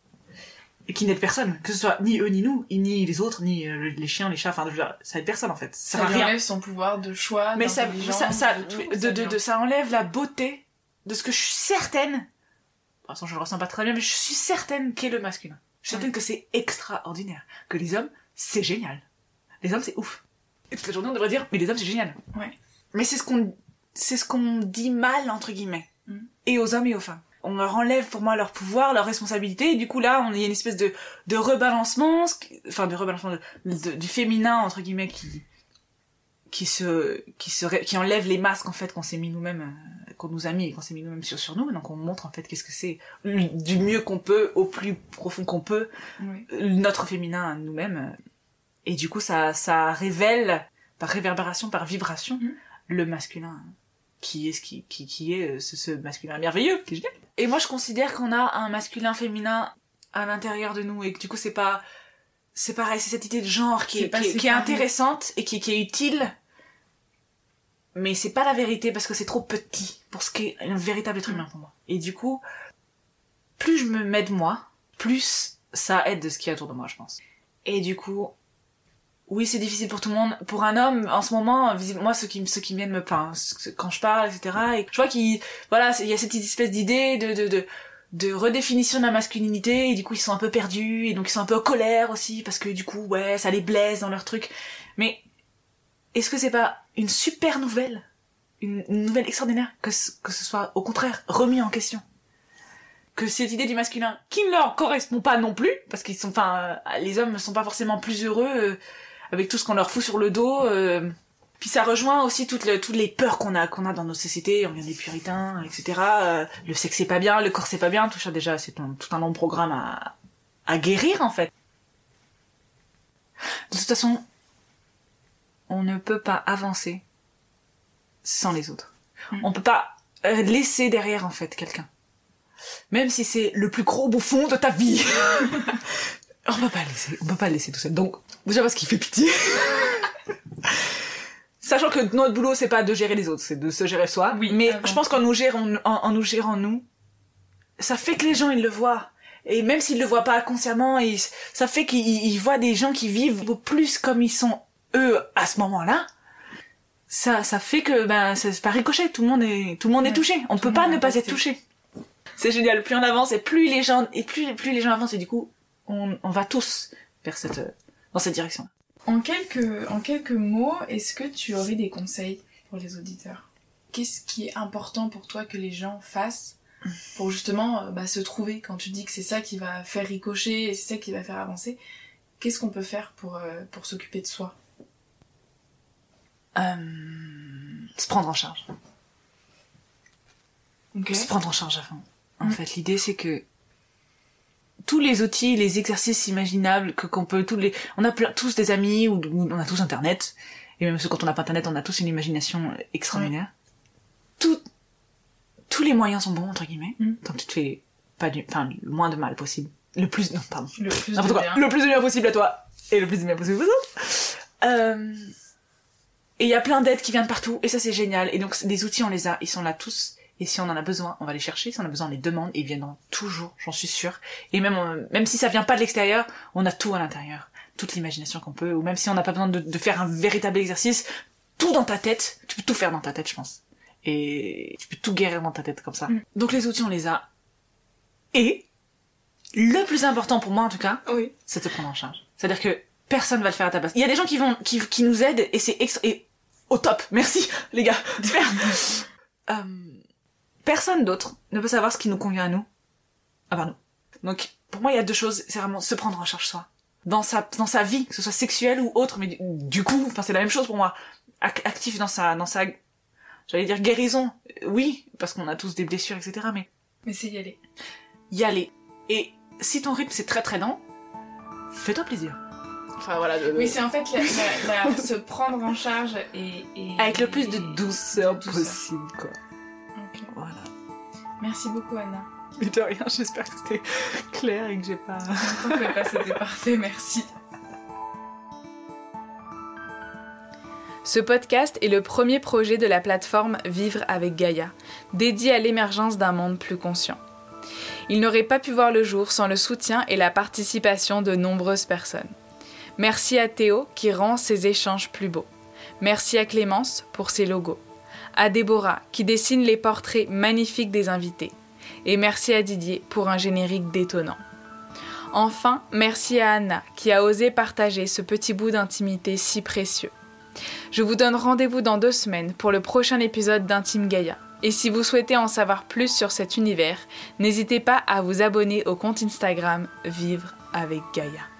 et qui n'aide personne, que ce soit ni eux ni nous, ni les autres, ni euh, les chiens, les chats, enfin ça aide personne en fait. Ça, ça lui enlève son pouvoir de choix, mais ça, ça, ça, de, de, de, ça enlève la beauté de ce que je suis certaine. De toute façon, je le ressens pas très bien, mais je suis certaine qu'est le masculin. Je suis certaine que c'est extraordinaire, que les hommes, c'est génial. Les hommes, c'est ouf. Et toute la journée, on devrait dire, mais les hommes, c'est génial. Ouais. Mais c'est ce qu'on, c'est ce qu'on dit mal entre guillemets, Mm. et aux hommes et aux femmes on leur enlève pour moi leur pouvoir, leur responsabilité, et du coup là, on y a une espèce de, de rebalancement, enfin de rebalancement de, de, du féminin entre guillemets qui qui se qui se qui enlève les masques en fait qu'on s'est mis nous-mêmes, euh, qu'on nous a mis et qu'on s'est mis nous-mêmes sur sur nous, donc on montre en fait qu'est-ce que c'est du mieux qu'on peut, au plus profond qu'on peut, Oui. notre féminin nous-mêmes, et du coup ça ça révèle par réverbération, par vibration, Mhm. le masculin qui est ce qui, qui, qui est ce, ce masculin merveilleux qui est génial. Et moi je considère qu'on a un masculin féminin à l'intérieur de nous et que du coup c'est pas c'est pareil c'est cette idée de genre qui est, qui, est, qui est intéressante et qui, qui est utile mais c'est pas la vérité parce que c'est trop petit pour ce qu'est un véritable être humain pour moi. Et du coup plus je me mets de moi plus ça aide de ce qu'il y a autour de moi je pense. Et du coup oui, c'est difficile pour tout le monde. Pour un homme, en ce moment, moi, ceux qui, ceux qui viennent me, enfin, quand je parle, etc., et je vois qu'il, voilà, il y a cette espèce d'idée de, de, de, de redéfinition de la masculinité, et du coup, ils sont un peu perdus, et donc ils sont un peu en colère aussi, parce que du coup, ouais, ça les blesse dans leur truc. Mais, est-ce que c'est pas une super nouvelle? Une, une nouvelle extraordinaire? Que, ce- que ce soit, au contraire, remis en question? que cette idée du masculin qui ne leur correspond pas non plus parce qu'ils sont enfin euh, les hommes ne sont pas forcément plus heureux euh, avec tout ce qu'on leur fout sur le dos euh. puis ça rejoint aussi toutes, le- toutes les peurs qu'on a qu'on a dans nos sociétés on vient des puritains etc euh, le sexe c'est pas bien le corps c'est pas bien tout ça déjà c'est tout un long programme à, à guérir en fait de toute façon on ne peut pas avancer sans les autres Mm. on peut pas euh, laisser derrière en fait quelqu'un même si c'est le plus gros bouffon de ta vie. on peut pas laisser, on peut pas le laisser tout seul. Donc, déjà parce qu'il fait pitié. Sachant que notre boulot, c'est pas de gérer les autres, c'est de se gérer soi. Oui, Mais avant je pense qu'en nous gérant, en, en nous gérant nous, ça fait que les gens, ils le voient. Et même s'ils le voient pas consciemment, ils- ça fait qu'ils ils voient des gens qui vivent plus comme ils sont eux à ce moment-là. Ça, ça fait que, ben, c'est pas ricochet, tout le monde est, tout le monde est touché. On peut pas ne pas être touché. C'est génial. Plus on avance et plus les gens et plus plus les gens avancent et du coup on, on va tous vers cette euh, dans cette direction. En quelques, en quelques mots, est-ce que tu aurais des conseils pour les auditeurs? Qu'est-ce qui est important pour toi que les gens fassent pour justement euh, bah, se trouver quand tu dis que c'est ça qui va faire ricocher et c'est ça qui va faire avancer? Qu'est-ce qu'on peut faire pour, euh, pour s'occuper de soi? Euh, se prendre en charge. Se prendre en charge à fond. En Mm. fait, l'idée c'est que tous les outils, les exercices imaginables que qu'on peut tous les on a plein- tous des amis ou, ou on a tous internet et même quand on n'a pas internet, on a tous une imagination extraordinaire. Tout tous les moyens sont bons entre guillemets. Mm. Tant que tu te fais pas du enfin le moins de mal possible. Le plus non, pardon. Le plus de quoi. bien. Le plus de bien possible à toi et le plus de bien possible aux autres. Euh, et il y a plein d'aides qui viennent de partout et ça c'est génial. Et donc les outils on les a, ils sont là tous. Et si on en a besoin, on va les chercher. Si on a besoin, on les demande et ils viendront toujours, j'en suis sûre. Et même euh, même si ça vient pas de l'extérieur, on a tout à l'intérieur, toute l'imagination qu'on peut. Ou même si on n'a pas besoin de, de faire un véritable exercice, tout dans ta tête, tu peux tout faire dans ta tête, je pense. Et tu peux tout guérir dans ta tête comme ça. Mm. Donc les outils on les a. Et le plus important pour moi en tout cas, Oui. c'est de se prendre en charge. C'est-à-dire que personne va le faire à ta place. Il y a des gens qui vont, qui, qui nous aident et c'est extra- et au top. Merci, les gars. Super. Euh, personne d'autre ne peut savoir ce qui nous convient à nous, à part nous. Donc, pour moi, il y a deux choses. C'est vraiment se prendre en charge soi. Dans sa, dans sa vie, que ce soit sexuelle ou autre, mais du, du coup, enfin, c'est la même chose pour moi. Ac- actif dans sa, dans sa, j'allais dire guérison. Oui, parce qu'on a tous des blessures, etc., mais Mais c'est y aller. y aller. Et si ton rythme c'est très très lent, fais-toi plaisir. Enfin voilà, de- Oui, c'est en fait la- la- la- se prendre en charge et... et- avec le plus de douceur de douceur. possible, quoi. Merci beaucoup, Anna. Mais de rien, j'espère que c'était clair et que j'ai pas. T'en pas, c'était parfait, merci. Ce podcast est le premier projet de la plateforme Vivre avec Gaïa, dédié à l'émergence d'un monde plus conscient. Il n'aurait pas pu voir le jour sans le soutien et la participation de nombreuses personnes. Merci à Théo qui rend ces échanges plus beaux. Merci à Clémence pour ses logos. À Déborah qui dessine les portraits magnifiques des invités. Et merci à Didier pour un générique détonnant. Enfin, merci à Anna qui a osé partager ce petit bout d'intimité si précieux. Je vous donne rendez-vous dans deux semaines pour le prochain épisode d'Intime Gaïa. Et si vous souhaitez en savoir plus sur cet univers, n'hésitez pas à vous abonner au compte Instagram Vivre avec Gaïa.